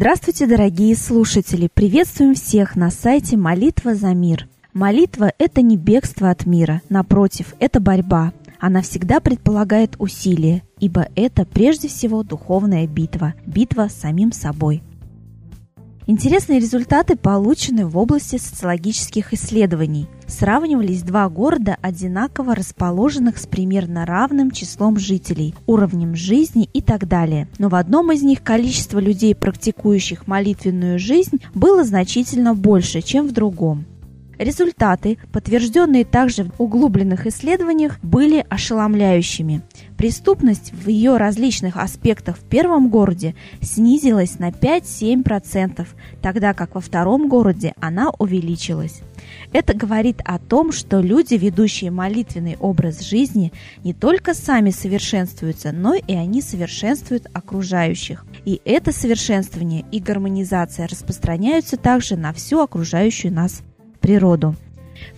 Здравствуйте, дорогие слушатели! Приветствуем всех на сайте «Молитва за мир». Молитва – это не бегство от мира, напротив, это борьба. Она всегда предполагает усилие, ибо это прежде всего духовная битва, битва с самим собой – Интересные результаты получены в области социологических исследований. Сравнивались два города, одинаково расположенных с примерно равным числом жителей, уровнем жизни и так далее. Но в одном из них количество людей, практикующих молитвенную жизнь, было значительно больше, чем в другом. Результаты, подтвержденные также в углубленных исследованиях, были ошеломляющими. Преступность в ее различных аспектах в первом городе снизилась на 5-7%, тогда как во втором городе она увеличилась. Это говорит о том, что люди, ведущие молитвенный образ жизни, не только сами совершенствуются, но и они совершенствуют окружающих. И это совершенствование и гармонизация распространяются также на всю окружающую нас природу.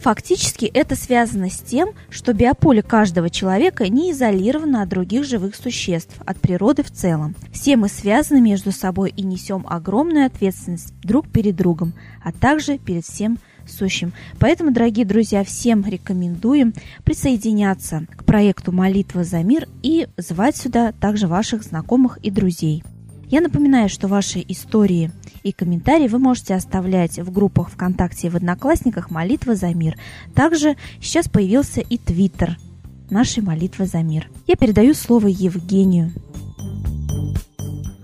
Фактически это связано с тем, что биополе каждого человека не изолировано от других живых существ, от природы в целом. Все мы связаны между собой и несем огромную ответственность друг перед другом, а также перед всем сущим. Поэтому, дорогие друзья, всем рекомендуем присоединяться к проекту «Молитва за мир» и звать сюда также ваших знакомых и друзей. Я напоминаю, что ваши истории и комментарии вы можете оставлять в группах ВКонтакте и в Одноклассниках «Молитва за мир». Также сейчас появился и Твиттер нашей «Молитвы за мир». Я передаю слово Евгению.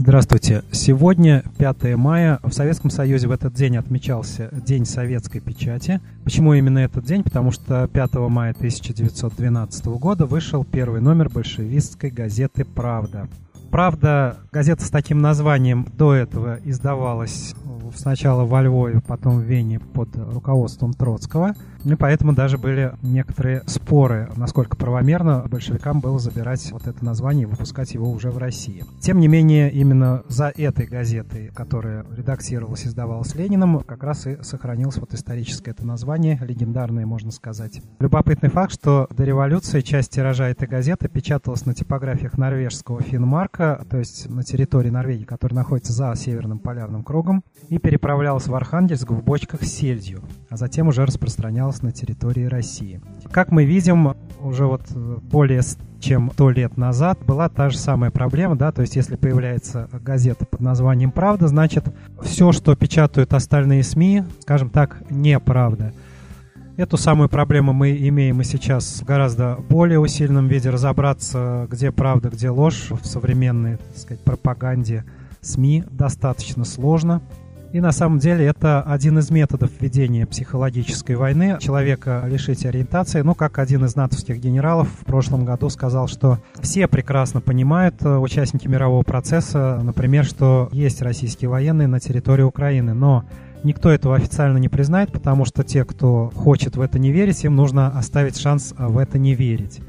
Здравствуйте. Сегодня, 5 мая, в Советском Союзе в этот день отмечался День советской печати. Почему именно этот день? Потому что 5 мая 1912 года вышел первый номер большевистской газеты «Правда». Правда, газета с таким названием до этого издавалась сначала во Львове, потом в Вене под руководством Троцкого. И поэтому даже были некоторые споры, насколько правомерно большевикам было забирать вот это название и выпускать его уже в России. Тем не менее, именно за этой газетой, которая редактировалась и издавалась Лениным, как раз и сохранилось вот историческое это название, легендарное, можно сказать. Любопытный факт, что до революции часть тиража этой газеты печаталась на типографиях норвежского Финмарка, то есть на территории Норвегии, которая находится за Северным полярным кругом, и переправлялась в Архангельск в бочках с сельдью, а затем уже распространялась на территории России. Как мы видим, уже вот более чем сто лет назад была та же самая проблема, да, то есть если появляется газета под названием «Правда», значит, все, что печатают остальные СМИ, скажем так, неправда. Эту самую проблему мы имеем и сейчас в гораздо более усиленном виде разобраться, где правда, где ложь в современной, так сказать, пропаганде СМИ достаточно сложно. И на самом деле это один из методов ведения психологической войны. Человека лишить ориентации. Ну, как один из натовских генералов в прошлом году сказал, что все прекрасно понимают, э, участники мирового процесса, например, что есть российские военные на территории Украины, но Никто этого официально не признает, потому что те, кто хочет в это не верить, им нужно оставить шанс в это не верить.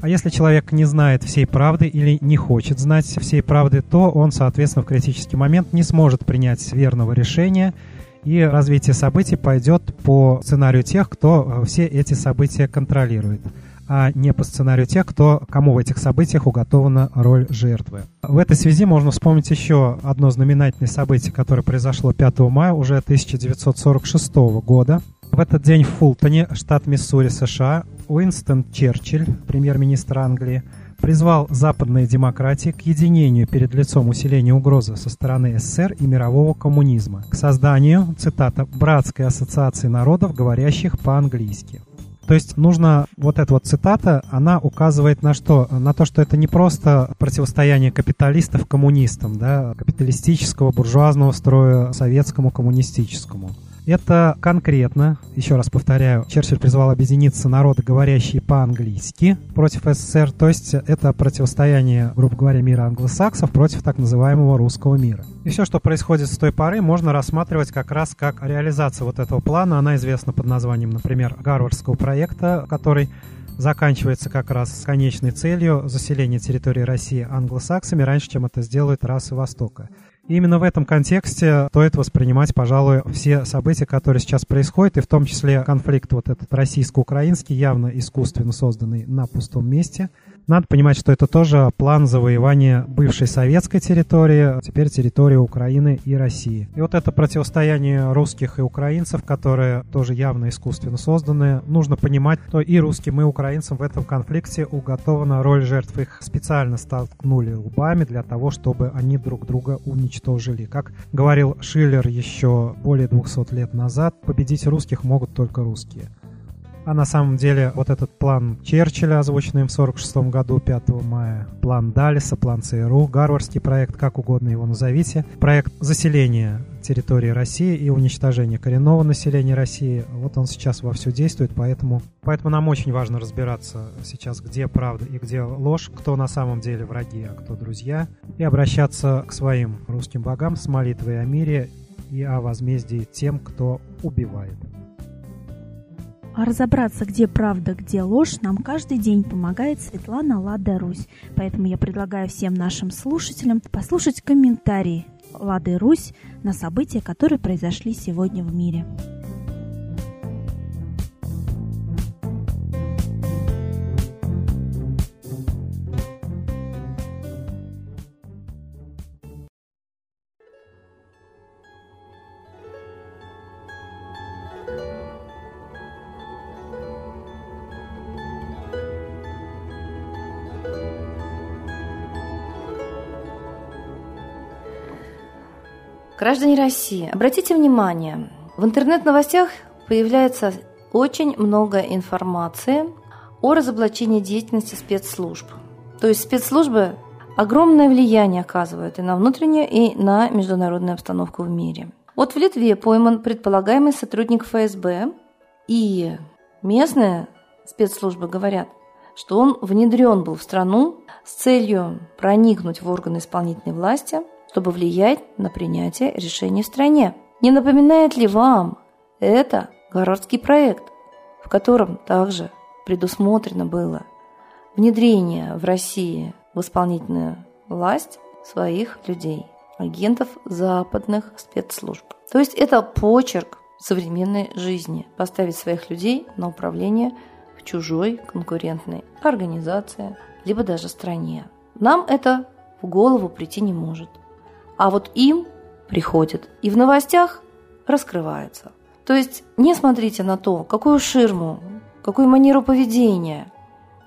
А если человек не знает всей правды или не хочет знать всей правды, то он, соответственно, в критический момент не сможет принять верного решения, и развитие событий пойдет по сценарию тех, кто э, все эти события контролирует, а не по сценарию тех, кто, кому в этих событиях уготована роль жертвы. В этой связи можно вспомнить еще одно знаменательное событие, которое произошло 5 мая уже 1946 года. В этот день в Фултоне, штат Миссури, США, Уинстон Черчилль, премьер-министр Англии, призвал западные демократии к единению перед лицом усиления угрозы со стороны СССР и мирового коммунизма, к созданию, цитата, «братской ассоциации народов, говорящих по-английски». То есть нужно, вот эта вот цитата, она указывает на что? На то, что это не просто противостояние капиталистов коммунистам, да, капиталистического буржуазного строя советскому коммунистическому. Это конкретно, еще раз повторяю, Черчилль призвал объединиться народы, говорящие по-английски против СССР, то есть это противостояние, грубо говоря, мира англосаксов против так называемого русского мира. И все, что происходит с той поры, можно рассматривать как раз как реализация вот этого плана. Она известна под названием, например, Гарвардского проекта, который заканчивается как раз с конечной целью заселения территории России англосаксами раньше, чем это сделают расы Востока. И именно в этом контексте стоит воспринимать, пожалуй, все события, которые сейчас происходят, и в том числе конфликт вот этот российско-украинский, явно искусственно созданный на пустом месте. Надо понимать, что это тоже план завоевания бывшей советской территории, теперь территории Украины и России. И вот это противостояние русских и украинцев, которое тоже явно искусственно созданное, нужно понимать, что и русским, и украинцам в этом конфликте уготована роль жертв. Их специально столкнули лбами для того, чтобы они друг друга уничтожили. Как говорил Шиллер еще более 200 лет назад, победить русских могут только русские. А на самом деле вот этот план Черчилля, озвученный в 1946 году, 5 мая, план Далиса, план ЦРУ, Гарвардский проект, как угодно его назовите, проект заселения территории России и уничтожения коренного населения России, вот он сейчас вовсю действует, поэтому, поэтому нам очень важно разбираться сейчас, где правда и где ложь, кто на самом деле враги, а кто друзья, и обращаться к своим русским богам с молитвой о мире и о возмездии тем, кто убивает. А разобраться, где правда, где ложь, нам каждый день помогает Светлана Лада Русь. Поэтому я предлагаю всем нашим слушателям послушать комментарии Лады Русь на события, которые произошли сегодня в мире. Граждане России, обратите внимание, в интернет-новостях появляется очень много информации о разоблачении деятельности спецслужб. То есть спецслужбы огромное влияние оказывают и на внутреннюю, и на международную обстановку в мире. Вот в Литве пойман предполагаемый сотрудник ФСБ, и местные спецслужбы говорят, что он внедрен был в страну с целью проникнуть в органы исполнительной власти – чтобы влиять на принятие решений в стране. Не напоминает ли вам это Гарвардский проект, в котором также предусмотрено было внедрение в России в исполнительную власть своих людей, агентов западных спецслужб. То есть это почерк современной жизни – поставить своих людей на управление в чужой конкурентной организации, либо даже стране. Нам это в голову прийти не может – а вот им приходит и в новостях раскрывается. То есть не смотрите на то, какую ширму, какую манеру поведения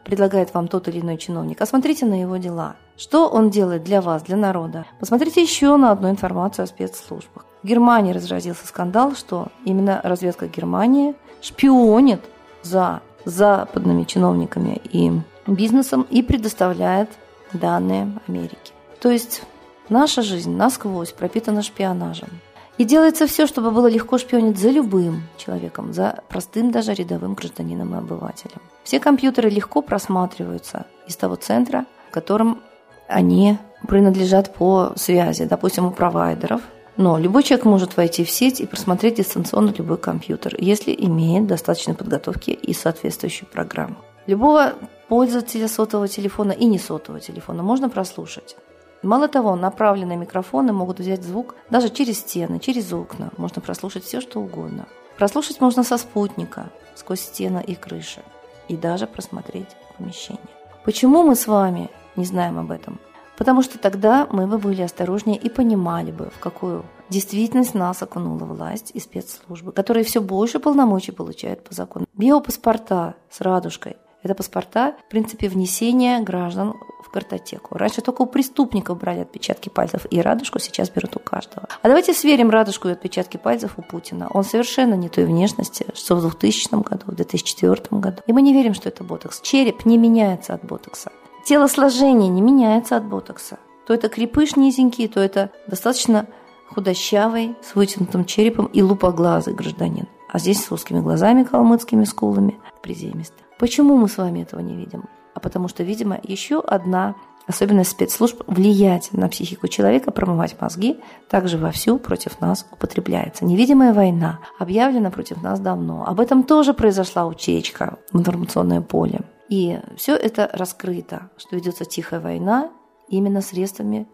предлагает вам тот или иной чиновник, а смотрите на его дела. Что он делает для вас, для народа? Посмотрите еще на одну информацию о спецслужбах. В Германии разразился скандал, что именно разведка Германии шпионит за западными чиновниками и бизнесом и предоставляет данные Америке. То есть Наша жизнь насквозь пропитана шпионажем. И делается все, чтобы было легко шпионить за любым человеком, за простым даже рядовым гражданином и обывателем. Все компьютеры легко просматриваются из того центра, в котором они принадлежат по связи, допустим, у провайдеров. Но любой человек может войти в сеть и просмотреть дистанционно любой компьютер, если имеет достаточной подготовки и соответствующую программу. Любого пользователя сотового телефона и не сотового телефона можно прослушать. Мало того, направленные микрофоны могут взять звук даже через стены, через окна. Можно прослушать все, что угодно. Прослушать можно со спутника, сквозь стены и крыши. И даже просмотреть помещение. Почему мы с вами не знаем об этом? Потому что тогда мы бы были осторожнее и понимали бы, в какую действительность нас окунула власть и спецслужбы, которые все больше полномочий получают по закону. Биопаспорта с радужкой – это паспорта, в принципе, внесения граждан в картотеку. Раньше только у преступников брали отпечатки пальцев и радужку, сейчас берут у каждого. А давайте сверим радужку и отпечатки пальцев у Путина. Он совершенно не той внешности, что в 2000 году, в 2004 году. И мы не верим, что это ботокс. Череп не меняется от ботокса. Телосложение не меняется от ботокса. То это крепыш низенький, то это достаточно худощавый, с вытянутым черепом и лупоглазый гражданин. А здесь с узкими глазами, калмыцкими скулами, приземистый. Почему мы с вами этого не видим? А потому что, видимо, еще одна особенность спецслужб влиять на психику человека, промывать мозги, также вовсю против нас употребляется. Невидимая война объявлена против нас давно. Об этом тоже произошла утечка в информационное поле. И все это раскрыто, что ведется тихая война именно средствами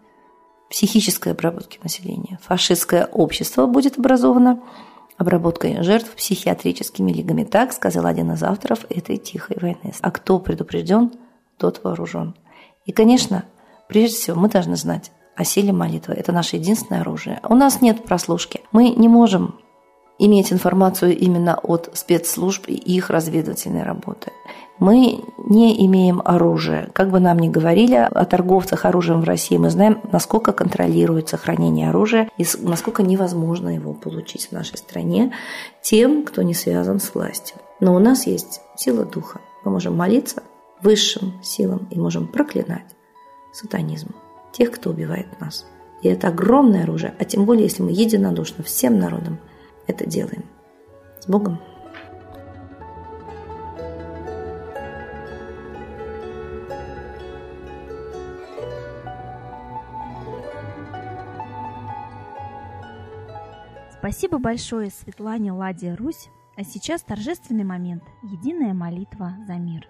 психической обработки населения. Фашистское общество будет образовано обработкой жертв психиатрическими лигами. Так сказал один из авторов этой тихой войны. А кто предупрежден, тот вооружен. И, конечно, прежде всего мы должны знать о силе молитвы. Это наше единственное оружие. У нас нет прослушки. Мы не можем иметь информацию именно от спецслужб и их разведывательной работы. Мы не имеем оружия. Как бы нам ни говорили о торговцах оружием в России, мы знаем, насколько контролируется хранение оружия и насколько невозможно его получить в нашей стране тем, кто не связан с властью. Но у нас есть сила духа. Мы можем молиться высшим силам и можем проклинать сатанизм, тех, кто убивает нас. И это огромное оружие, а тем более, если мы единодушно всем народом это делаем. С Богом! Спасибо большое Светлане Ладе Русь. А сейчас торжественный момент – единая молитва за мир.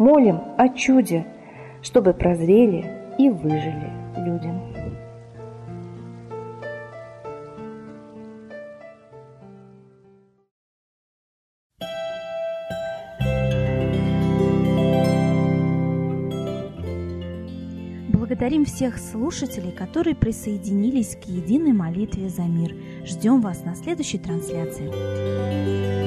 молим о чуде, чтобы прозрели и выжили люди. Благодарим всех слушателей, которые присоединились к единой молитве за мир. Ждем вас на следующей трансляции.